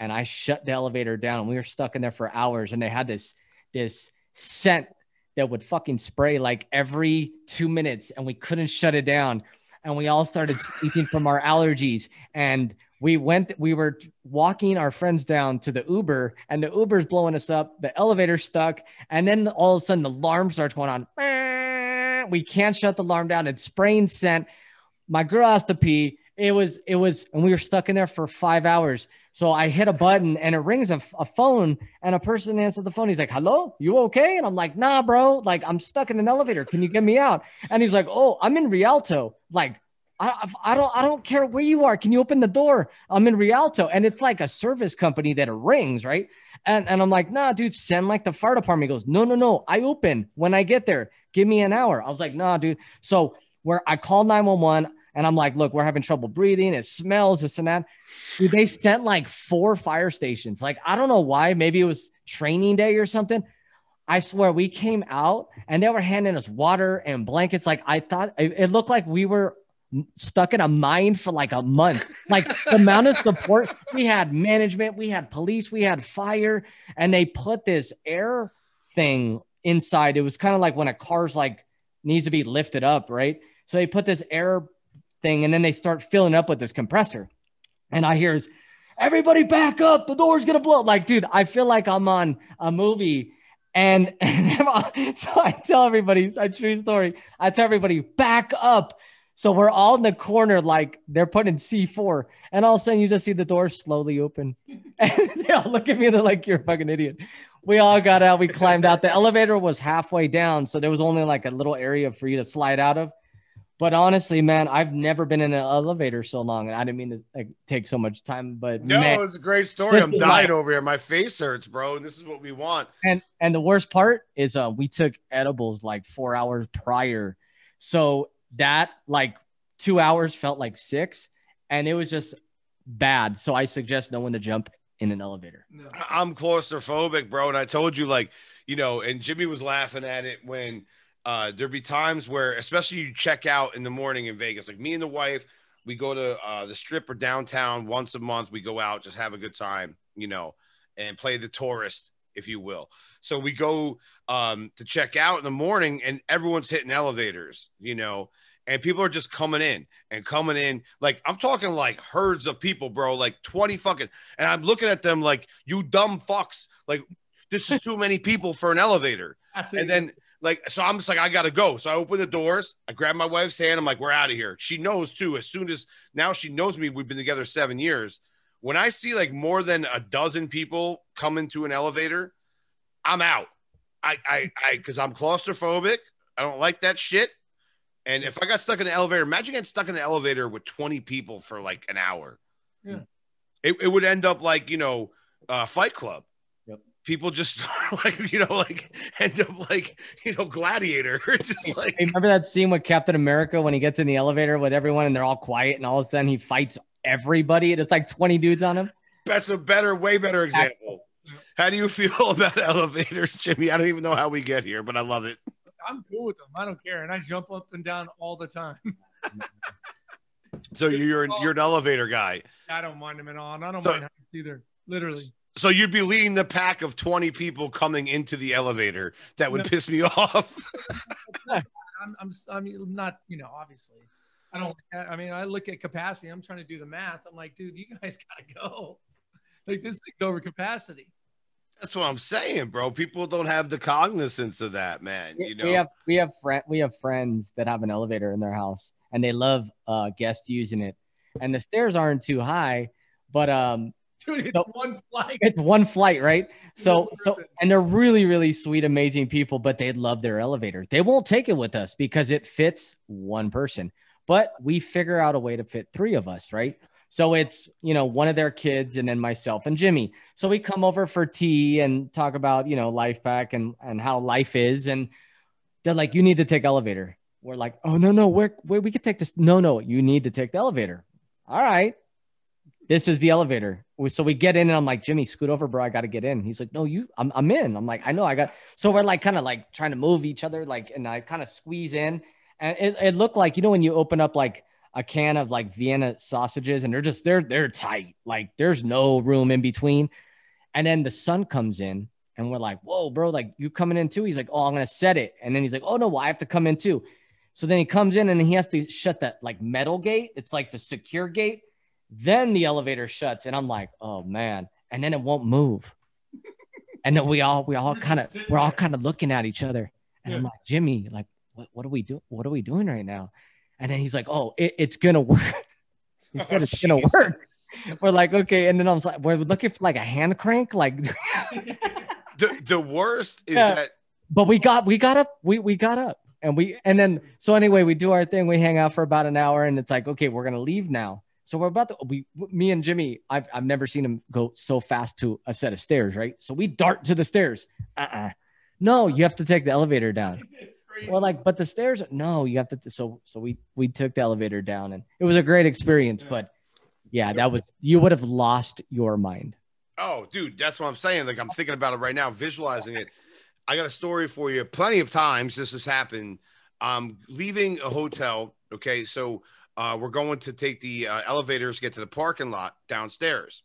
Speaker 2: and I shut the elevator down, and we were stuck in there for hours, and they had this this scent that would fucking spray like every two minutes and we couldn't shut it down and we all started speaking from our allergies and we went we were walking our friends down to the uber and the uber's blowing us up the elevator's stuck and then all of a sudden the alarm starts going on. We can't shut the alarm down. It's spraying scent. My girl has to pee it was it was and we were stuck in there for five hours so I hit a button and it rings a, a phone and a person answered the phone. He's like, hello, you okay? And I'm like, nah, bro. Like I'm stuck in an elevator. Can you get me out? And he's like, oh, I'm in Rialto. Like, I, I don't I don't care where you are. Can you open the door? I'm in Rialto. And it's like a service company that rings, right? And and I'm like, nah, dude, send like the fire department. He goes, no, no, no. I open when I get there. Give me an hour. I was like, nah, dude. So where I called 911 and I'm like, look, we're having trouble breathing. It smells, this and that. Dude, they sent like four fire stations. Like, I don't know why. Maybe it was training day or something. I swear we came out and they were handing us water and blankets. Like, I thought it, looked like we were stuck in a mine for like a month. Like, the amount of support we had management, we had police, we had fire, and they put this air thing inside. It was kind of like when a car's like needs to be lifted up, right? So they put this air thing and then they start filling up with this compressor. And I hear, everybody back up. The door's going to blow. Like, dude, I feel like I'm on a movie. And, and so I tell everybody, a true story. I tell everybody, back up. So we're all in the corner, like they're putting C4. And all of a sudden, you just see the door slowly open. And they all look at me and they're like, you're a fucking idiot. We all got out. We climbed out. The elevator was halfway down. So there was only like a little area for you to slide out of. But honestly, man, I've never been in an elevator so long, and I didn't mean to like, take so much time. But
Speaker 1: No,
Speaker 2: man,
Speaker 1: it's a great story. I'm dying
Speaker 2: like-
Speaker 1: over here. My face hurts, bro. And this is what we want.
Speaker 2: and and the worst part is, uh, we took edibles like four hours prior, so that like two hours felt like six, and it was just bad. So I suggest no one to jump in an elevator.
Speaker 3: No.
Speaker 1: I'm claustrophobic, bro. And I told you, like, you know, and Jimmy was laughing at it when uh, there'd be times where, especially you check out in the morning in Vegas, like me and the wife, we go to uh, the strip or downtown once a month. We go out, just have a good time, you know, and play the tourist, if you will. So we go um, to check out in the morning, and everyone's hitting elevators, you know. and people are just coming in and coming in. Like I'm talking like herds of people, bro. Like 20 fucking, and I'm looking at them like you dumb fucks. Like this is too many people for an elevator. And then like so I'm just like I gotta go. So I open the doors, I grab my wife's hand, I'm like, we're out of here. She knows too. As soon as now she knows me, we've been together seven years. When I see like more than a dozen people come into an elevator, I'm out. I I I because I'm claustrophobic. I don't like that shit. And if I got stuck in an elevator, imagine getting stuck in an elevator with 20 people for like an hour.
Speaker 3: Yeah.
Speaker 1: It, it would end up like, you know, uh, Fight Club.
Speaker 2: Yep.
Speaker 1: People just like, you know, like end up like, you know, gladiator. just like,
Speaker 2: Hey, remember that scene with Captain America when he gets in the elevator with everyone and they're all quiet and all of a sudden he fights everybody and it's like 20 dudes on him?
Speaker 1: that's a better, way better example. How do you feel about elevators, Jimmy? I don't even know how we get here, but I love it.
Speaker 3: I'm cool with them. I don't care, and I jump up and down all the time.
Speaker 1: So you're an, oh. you're an elevator guy.
Speaker 3: I don't mind them at all, and I don't
Speaker 1: So-
Speaker 3: mind heights either. Literally,
Speaker 1: So you'd be leading the pack of 20 people coming into the elevator. That would
Speaker 3: No.
Speaker 1: piss me off.
Speaker 3: I'm, I'm, I'm not, you know, obviously, I don't. I mean, I look at capacity. I'm trying to do the math. I'm like, dude, you guys gotta go. Like this thing's over capacity.
Speaker 1: That's what I'm saying, bro. People don't have the cognizance of that, man. You know,
Speaker 2: we have we have friend we have friends that have an elevator in their house and they love uh guests using it. And the stairs aren't too high, but um
Speaker 3: Dude, it's
Speaker 2: So-
Speaker 3: one flight.
Speaker 2: it's one flight, right? So so and they're really really sweet amazing people, but they love their elevator. They won't take it with us because it fits one person. But we figure out a way to fit three of us, right? So it's, you know, one of their kids and then myself and Jimmy. So we come over for tea and talk about, you know, life back and and how life is and they're like you need to take elevator. We're like, "Oh no, no, where where we could take this. No, no, you need to take the elevator." All right. This is the elevator. We- So we get in and I'm like, Jimmy, scoot over, bro. I got to get in. He's like, no, you, I'm, I'm in. I'm like, I know I got, so we're like kind of like trying to move each other, like, and I kind of squeeze in and it, it looked like, you know, when you open up like a can of like Vienna sausages and they're just, they're, they're tight. Like there's no room in between. And then the sun comes in and we're like, whoa, bro, like you coming in too? He's like, oh, I'm going to set it. And then he's like, oh no, well, I have to come in too. So then he comes in and he has to shut that like metal gate. It's like the secure gate. Then the elevator shuts, and I'm like, oh man. And then it won't move. And then we all we all kind of we're all kind of looking at each other. And I'm like, Jimmy, like, what, what are we doing? What are we doing right now? And then he's like, Oh, it, it's gonna work. he said
Speaker 1: Oh,
Speaker 2: it's gonna
Speaker 1: oh,
Speaker 2: work. We're like, okay. And then I was like, we're looking for like a hand crank, like
Speaker 1: the, the worst is
Speaker 2: Yeah.
Speaker 1: that
Speaker 2: but we got we got up we we got up and we and then so anyway we do our thing we hang out for about an hour and it's like okay we're gonna leave now so we're about to we me and jimmy i've, I've never seen him go so fast to a set of stairs right so we dart to the stairs uh-uh no you have to take the elevator down Well, like but the stairs no you have to so so we we took the elevator down and it was a great experience but yeah that was you would have lost your mind
Speaker 1: Oh, dude, that's what I'm saying. Like I'm thinking about it right now, visualizing it. I got a story for you. Plenty of times this has happened. Um, leaving a hotel. Okay, so uh, we're going to take the uh, elevators, get to the parking lot downstairs.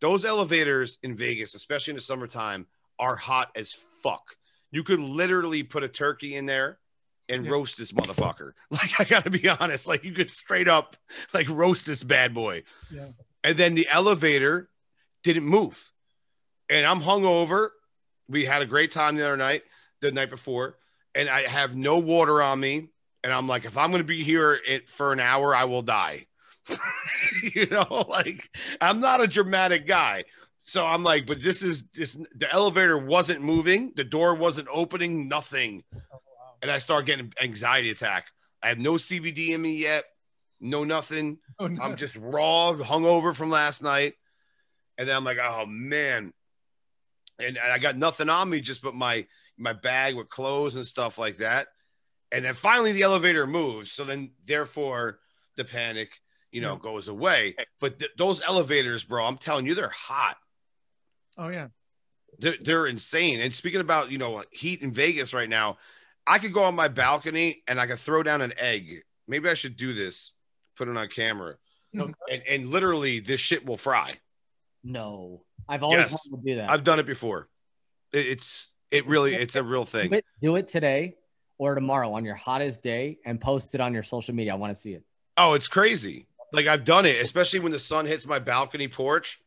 Speaker 1: Those elevators in Vegas, especially in the summertime, are hot as fuck. You could literally put a turkey in there and
Speaker 3: Yeah.
Speaker 1: roast this motherfucker. Like I gotta be honest, like you could straight up like roast this bad boy.
Speaker 3: Yeah.
Speaker 1: And then the elevator didn't move. And I'm hungover. We had a great time the other night, the night before, and I have no water on me. And I'm like, if I'm going to be here it, for an hour, I will die. you know, like I'm not a dramatic guy. So I'm like, but this is this the elevator wasn't moving, the door wasn't opening, nothing.
Speaker 3: Oh, wow.
Speaker 1: And I start getting anxiety attack. I have no CBD in me yet, no nothing.
Speaker 3: Oh, no.
Speaker 1: I'm just raw, hungover from last night. And then I'm like, oh man. And, and I got nothing on me, just but my my bag with clothes and stuff like that. And then finally the elevator moves. So then therefore the panic, you know,
Speaker 3: Yeah.
Speaker 1: goes away. But th- those elevators, bro, I'm telling you, they're hot.
Speaker 3: oh yeah.
Speaker 1: They're, they're insane. And speaking about, you know, heat in Vegas right now, I could go on my balcony and I could throw down an egg. Maybe I should do this, put it on camera.
Speaker 3: Okay.
Speaker 1: And, and literally this shit will fry.
Speaker 2: no i've always
Speaker 1: Yes.
Speaker 2: wanted to do that
Speaker 1: I've done it before. It, it's it really it's a real
Speaker 2: do
Speaker 1: thing.
Speaker 2: it, do it today or tomorrow on your hottest day and post it on your social media. I want to see it.
Speaker 1: Oh, it's crazy. Like I've done it, especially when the sun hits my balcony porch,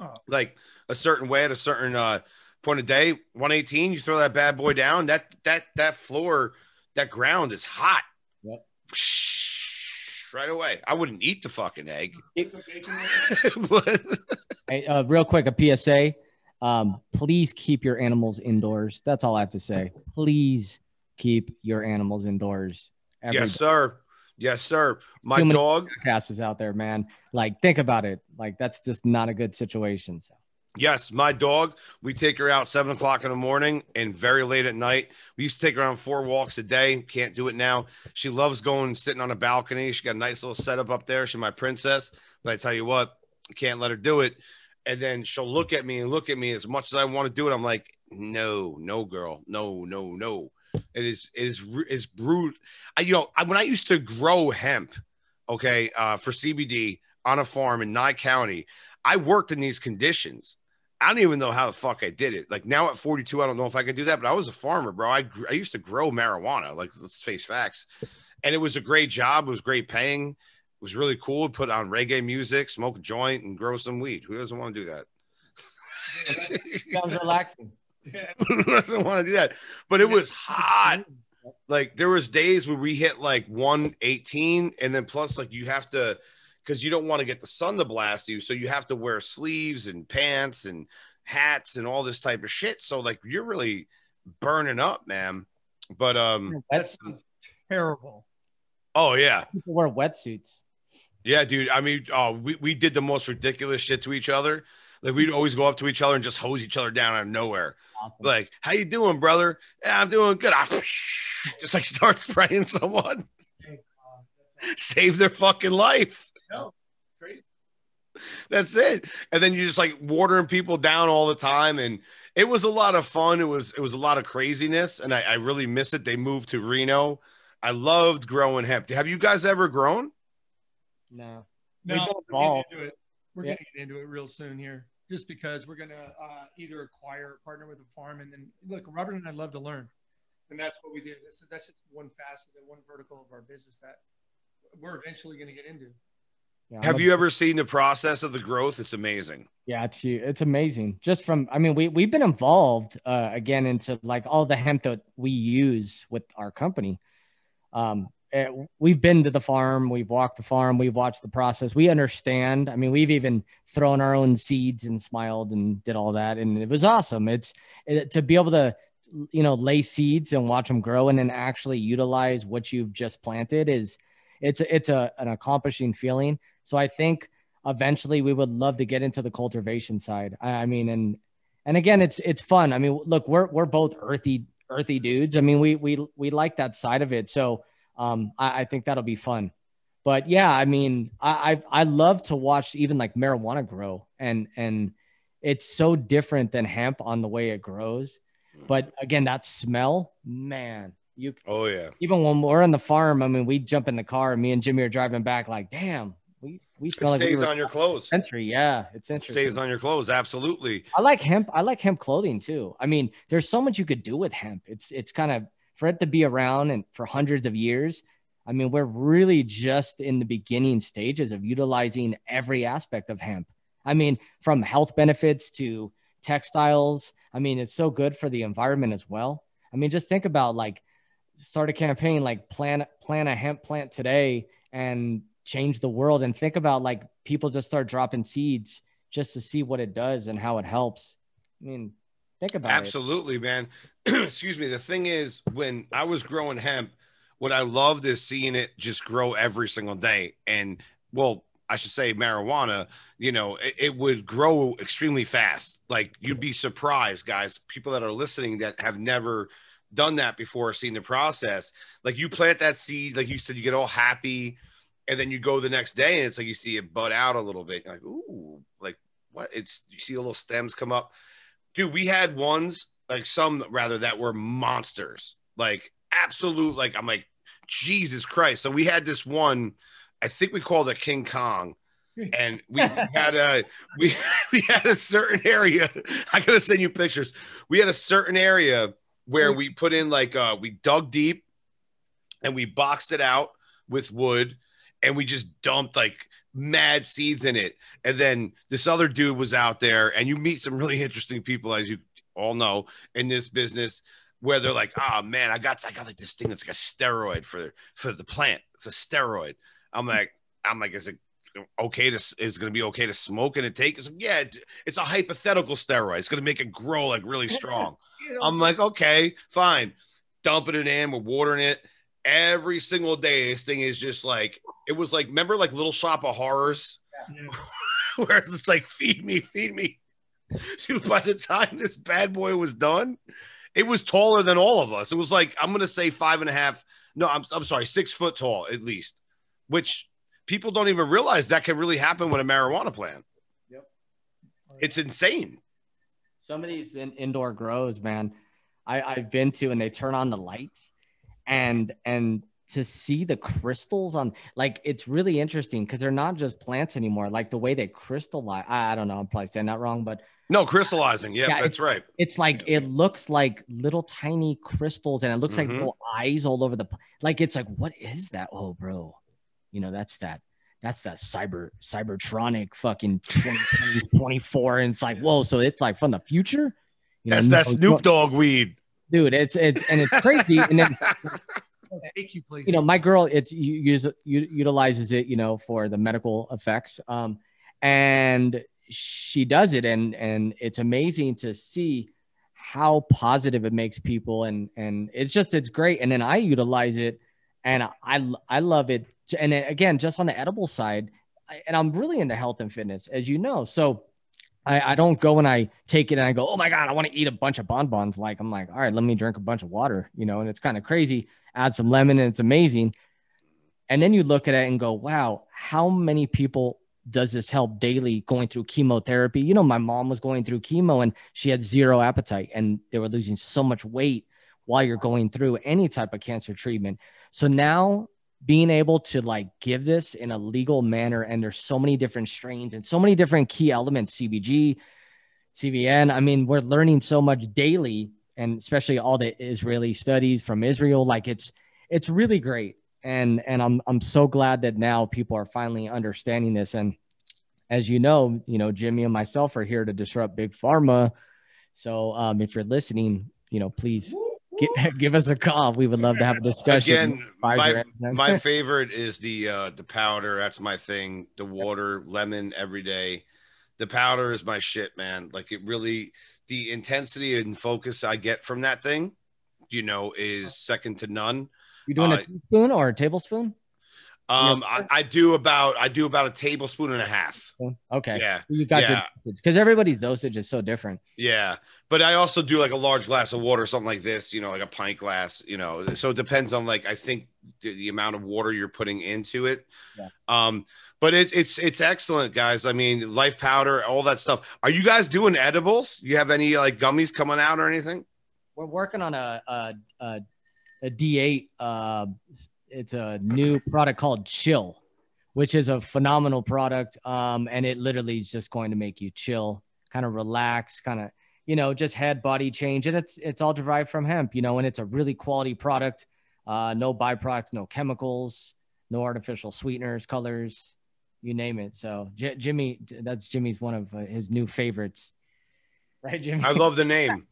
Speaker 3: Oh.
Speaker 1: like a certain way at a certain uh, point of day. 118, you throw that bad boy down. That that that floor, that ground is hot.
Speaker 2: Yep.
Speaker 1: Right away. I wouldn't eat the fucking egg.
Speaker 3: Put some bacon in it.
Speaker 1: But-
Speaker 2: Hey, uh, real quick, a PSA. Um, please keep your animals indoors. That's all I have to say. Please keep your animals indoors.
Speaker 1: Yes, sir. Yes, sir. My
Speaker 2: Too
Speaker 1: dog.
Speaker 2: is out there, man. Like, think about it. Like, that's just not a good situation. So,
Speaker 1: Yes, my dog. We take her out seven o'clock in the morning and very late at night. We used to take her on four walks a day. Can't do it now. She loves going sitting on a balcony. She got a nice little setup up there. She's my princess. But I tell you what, can't let her do it. And then she'll look at me and look at me as much as I want to do it. I'm like, no, no, girl, no, no, no. It is it is is brute. I, you know, I, when I used to grow hemp, okay, uh, for CBD on a farm in Nye County, I worked in these conditions. I don't even know how the fuck I did it. Like now at 42, I don't know if I can do that, but I was a farmer, bro. I, I used to grow marijuana. Like let's face facts. And it was a great job. It was great paying. It was really cool. Put on reggae music, smoke a joint, and grow some weed. Who doesn't want to do that?
Speaker 2: sounds relaxing.
Speaker 1: Who doesn't want to do that? But it was hot. Like there was days where we hit like 118, and then plus like you have to because you don't want to get the sun to blast you, so you have to wear sleeves and pants and hats and all this type of shit. So like you're really burning up, man. But um,
Speaker 3: That sounds terrible.
Speaker 1: oh yeah,
Speaker 2: People wear wetsuits.
Speaker 1: yeah, dude. I mean, oh, we we did the most ridiculous shit to each other. Like we'd always go up to each other and just hose each other down out of nowhere.
Speaker 2: Awesome.
Speaker 1: Like, how you doing, brother? Yeah, I'm doing good. I just like start spraying someone,
Speaker 3: Thank God. That's
Speaker 1: save their fucking life.
Speaker 3: no, great.
Speaker 1: That's it. And then you just like watering people down all the time. And it was a lot of fun. It was it was a lot of craziness. And I, I really miss it. They moved to Reno. I loved growing hemp. Have you guys ever grown?
Speaker 2: no.
Speaker 3: No,
Speaker 2: We've been
Speaker 3: we're getting
Speaker 2: involved.
Speaker 3: into it. We're
Speaker 2: Yeah.
Speaker 3: getting into it real soon here, just because we're gonna uh, either acquire, partner with a farm, and then look, Robert and I love to learn, and that's what we do. This is that's just one facet, and one vertical of our business that we're eventually gonna get into.
Speaker 2: Yeah,
Speaker 1: Have
Speaker 2: a-
Speaker 1: you ever seen the process of the growth? It's amazing.
Speaker 2: Yeah, it's it's amazing. Just from, I mean, we we've been involved uh, again into like all the hemp that we use with our company. Um, Eh, we've been to the farm, we've walked the farm, we've watched the process. We understand. I mean, we've even thrown our own seeds and smiled and did all that, and it was awesome. It's it, to be able to, you know, lay seeds and watch them grow and then actually utilize what you've just planted is it's it's a an accomplishing feeling. So I think eventually we would love to get into the cultivation side. I, I mean, and and again, it's it's fun. I mean, look, we're we're both earthy earthy dudes. I mean, we we we like that side of it. So um, I, I think that'll be fun. But yeah, I mean, I, I I love to watch even like marijuana grow, and and it's so different than hemp on the way it grows. But again, that smell, man, you
Speaker 1: Oh yeah.
Speaker 2: even when we're on the farm, I mean, we jump in the car and me and Jimmy are driving back, like, damn, we we
Speaker 1: It
Speaker 2: smell like we
Speaker 1: stays
Speaker 2: were
Speaker 1: on your clothes.
Speaker 2: Century, yeah, it's interesting.
Speaker 1: Stays on your clothes. Absolutely.
Speaker 2: I like hemp. I like hemp clothing too. I mean, there's so much you could do with hemp. It's it's kind of for it to be around and for hundreds of years. I mean, we're really just in the beginning stages of utilizing every aspect of hemp. I mean, from health benefits to textiles. I mean, it's so good for the environment as well. I mean, just think about like start a campaign like plant plant a hemp plant today and change the world and think about like people just start dropping seeds just to see what it does and how it helps. I mean, think about it.
Speaker 1: Absolutely, man. Excuse me. The thing is, when I was growing hemp, what I loved is seeing it just grow every single day. And well, I should say marijuana, you know, it, it would grow extremely fast. Like you'd be surprised, guys, people that are listening that have never done that before, seen the process. Like you plant that seed, like you said, you get all happy, and then you go the next day and it's like you see it bud out a little bit. You're like, ooh, like what? It's you see the little stems come up dude, we had ones like some rather that were monsters, like absolute. Like I'm like, Jesus Christ. So we had this one, I think we called it King Kong. And we had a we we had a certain area. I gotta send you pictures. We had a certain area where we put in like uh we dug deep and we boxed it out with wood and we just dumped like mad seeds in it. And then this other dude was out there, and you meet some really interesting people, as you all know, in this business, where they're like, "Oh man, I got I got like this thing that's like a steroid for for the plant. It's a steroid." I'm like, I'm like, is it okay to is going to be okay to smoke and to take? It's like, yeah, it's a hypothetical steroid. It's going to make it grow like really strong. I'm like, okay, fine. Dumping it in, we're watering it every single day. This thing is just like it was like remember like Little Shop of Horrors, yeah. where it's like feed me, feed me. Dude, by the time this bad boy was done, it was taller than all of us. It was like I'm gonna say five and a half. No, I'm I'm sorry, six foot tall at least, which people don't even realize that can really happen with a marijuana plant. Yep, oh, it's insane.
Speaker 2: Some of these in, indoor grows, man, I, I've been to, and they turn on the lights and and to see the crystals on like it's really interesting because they're not just plants anymore like the way they crystallize I, I, don't know i'm probably saying that wrong but
Speaker 1: no crystallizing. Yeah, yeah that's right.
Speaker 2: it's like it looks like little tiny crystals and it looks mm-hmm. like little eyes all over the like it's like what is that? Oh bro. You know that's that that's that cyber cybertronic fucking 2024 and it's like whoa so it's like from the future?
Speaker 1: You that's know, that snoop dogg weed
Speaker 2: dude. It's it's and it's crazy. and then, you, you know, my girl, it's you use utilizes it, you know, for the medical effects. Um, and she does it, and and it's amazing to see how positive it makes people, and and it's just it's great. And then I utilize it, and I I love it. And again, just on the edible side, and I'm really into health and fitness, as you know, so I, I don't go and I take it and I go, oh my God, I want to eat a bunch of bonbons. Like, I'm like, all right, let me drink a bunch of water, you know, and it's kind of crazy. Add some lemon and it's amazing. And then you look at it and go, wow, how many people does this help daily going through chemotherapy? You know, my mom was going through chemo and she had zero appetite and they were losing so much weight while you're going through any type of cancer treatment. So now being able to like give this in a legal manner and there's so many different strains and so many different key elements cbg cbn i mean we're learning so much daily and especially all the israeli studies from israel. Like it's it's really great. And and i'm i'm so glad that now people are finally understanding this. And as you know you know jimmy and myself are here to disrupt big pharma. So um, if you're listening you know please Give, give us a call. We would love to have a discussion.
Speaker 1: Again, my, my favorite is the uh, the powder. That's my thing. The water, lemon every day. The powder is my shit, man. Like it really, the intensity and focus I get from that thing, you know, is second to none.
Speaker 2: You doing uh, a teaspoon or a tablespoon?
Speaker 1: Um, I, I, do about I do about a tablespoon and a half.
Speaker 2: Okay.
Speaker 1: Yeah.
Speaker 2: You got yeah. because everybody's dosage is so different.
Speaker 1: Yeah, but I also do like a large glass of water, something like this. You know, like a pint glass. You know, so it depends on like I think the, the amount of water you're putting into it. Yeah. Um, but it's it's it's excellent, guys. I mean, life powder, all that stuff. Are you guys doing edibles? You have any like gummies coming out or anything?
Speaker 2: We're working on a a, a, a D8 uh, it's a new product called Chill, which is a phenomenal product. Um, and it literally is just going to make you chill, kind of relax, kind of you know just head body change, and it's it's all derived from hemp, you know, and it's a really quality product. Uh, no byproducts, no chemicals, no artificial sweeteners, colors, you name it. So J- Jimmy, that's Jimmy's one of uh, his new favorites, right, Jimmy?
Speaker 1: I love the name.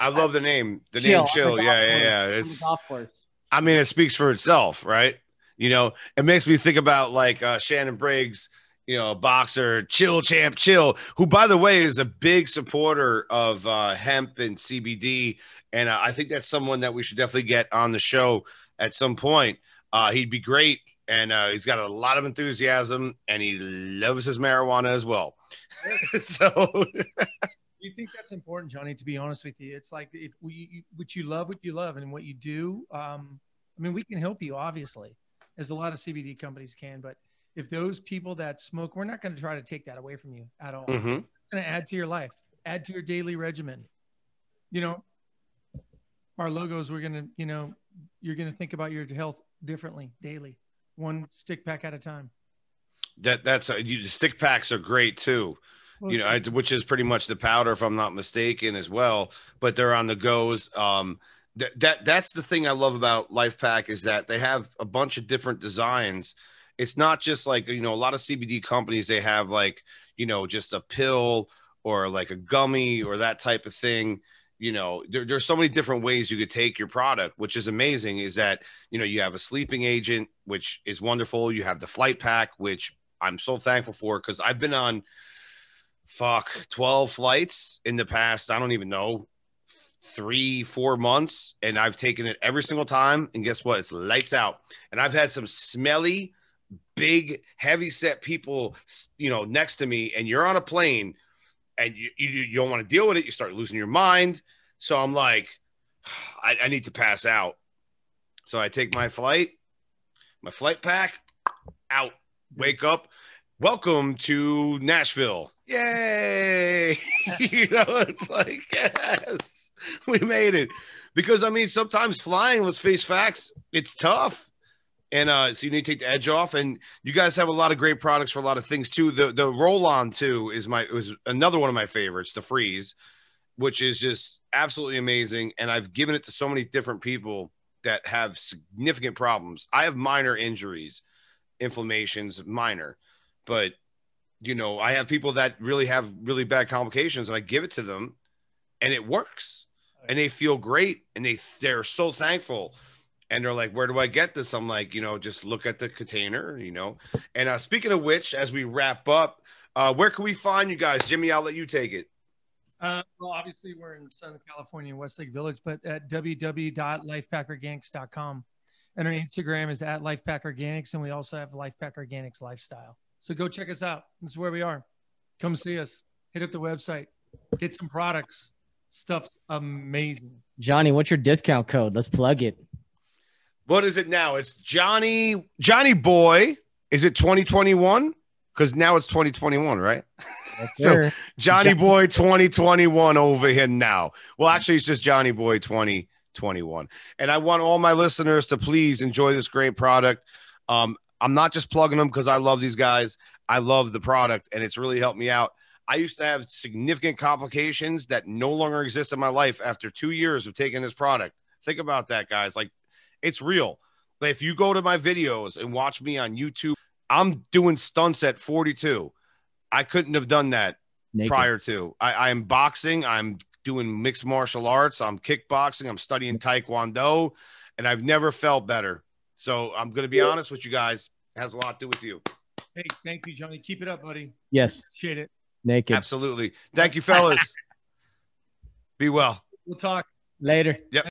Speaker 1: I love the name. The chill, name Chill. Yeah, yeah, yeah. It's golf course. I mean, it speaks for itself, right? You know, it makes me think about like uh, Shannon Briggs, you know, boxer, chill champ, chill, who, by the way, is a big supporter of uh, hemp and CBD. And uh, I think that's someone that we should definitely get on the show at some point. Uh, he'd be great. And uh, he's got a lot of enthusiasm and he loves his marijuana as well. so
Speaker 3: you think that's important, Johnny? To be honest with you, it's like if we, what you love, what you love, and what you do. Um, I mean, we can help you, obviously, as a lot of CBD companies can. But if those people that smoke, we're not going to try to take that away from you at all. Mm-hmm. It's going to add to your life, add to your daily regimen. You know, our logos, we're going to, you know, you're going to think about your health differently daily, one stick pack at a time.
Speaker 1: That that's uh, you, stick packs are great too you know, which is pretty much the powder, if I'm not mistaken, as well. But they're on the goes. Um, that, that that's the thing I love about Life Pack is that they have a bunch of different designs. It's not just like you know a lot of CBD companies they have like you know just a pill or like a gummy or that type of thing. You know, there, there's so many different ways you could take your product, which is amazing. Is that you know you have a sleeping agent, which is wonderful. You have the flight pack, which I'm so thankful for because I've been on fuck 12 flights in the past. I don't even know three, four months, and I've taken it every single time. And guess what? It's lights out. And I've had some smelly, big, heavy set people, you know, next to me, and you're on a plane and you, you, you don't want to deal with it. You start losing your mind. So I'm like, I, I need to pass out. So I take my flight, my flight pack, out, wake up. Welcome to Nashville. Yay. you know, it's like, yes. we made it because I mean, sometimes flying, let's face facts, it's tough. And uh, so you need to take the edge off. And you guys have a lot of great products for a lot of things too. The the roll on too is my was another one of my favorites, the freeze, which is just absolutely amazing. And I've given it to so many different people that have significant problems. I have minor injuries, inflammations, minor, but you know, I have people that really have really bad complications, and I give it to them, and it works. And they feel great and they they're so thankful and they're like where do i get this? I'm like you know just look at the container you know? And uh, speaking of which as we wrap up uh, where can we find you guys? Jimmy i'll let you take it.
Speaker 3: Uh, well, obviously, we're in Southern California, Westlake Village, but at www.lifepackorganics.com. And our Instagram is at lifepackorganics, and we also have Lifepack Organics Lifestyle. So go check us out. This is where we are. Come see us. Hit up the website. Get some products. Stuff's amazing.
Speaker 2: Johnny, what's your discount code? Let's plug it.
Speaker 1: What is it now? It's Johnny Johnny Boy. Is it 2021? Because now it's 2021, right? so Johnny Boy 2021 over here now. Well, actually, it's just Johnny Boy 2021. And I want all my listeners to please enjoy this great product. Um, I'm not just plugging them because I love these guys. I love the product, and it's really helped me out. I used to have significant complications that no longer exist in my life after two years of taking this product. Think about that, guys. Like, it's real. But if you go to my videos and watch me on YouTube, I'm doing stunts at 42. I couldn't have done that Naked. prior to. I, I'm boxing. I'm doing mixed martial arts. I'm kickboxing. I'm studying Taekwondo, and I've never felt better. So I'm going to be honest with you guys. It has a lot to do with you.
Speaker 3: Hey, thank you, Johnny. Keep it up, buddy.
Speaker 2: Yes.
Speaker 3: Appreciate it
Speaker 2: naked.
Speaker 1: Absolutely. Thank you, fellas. Be well.
Speaker 3: We'll talk
Speaker 2: later.
Speaker 1: Yep.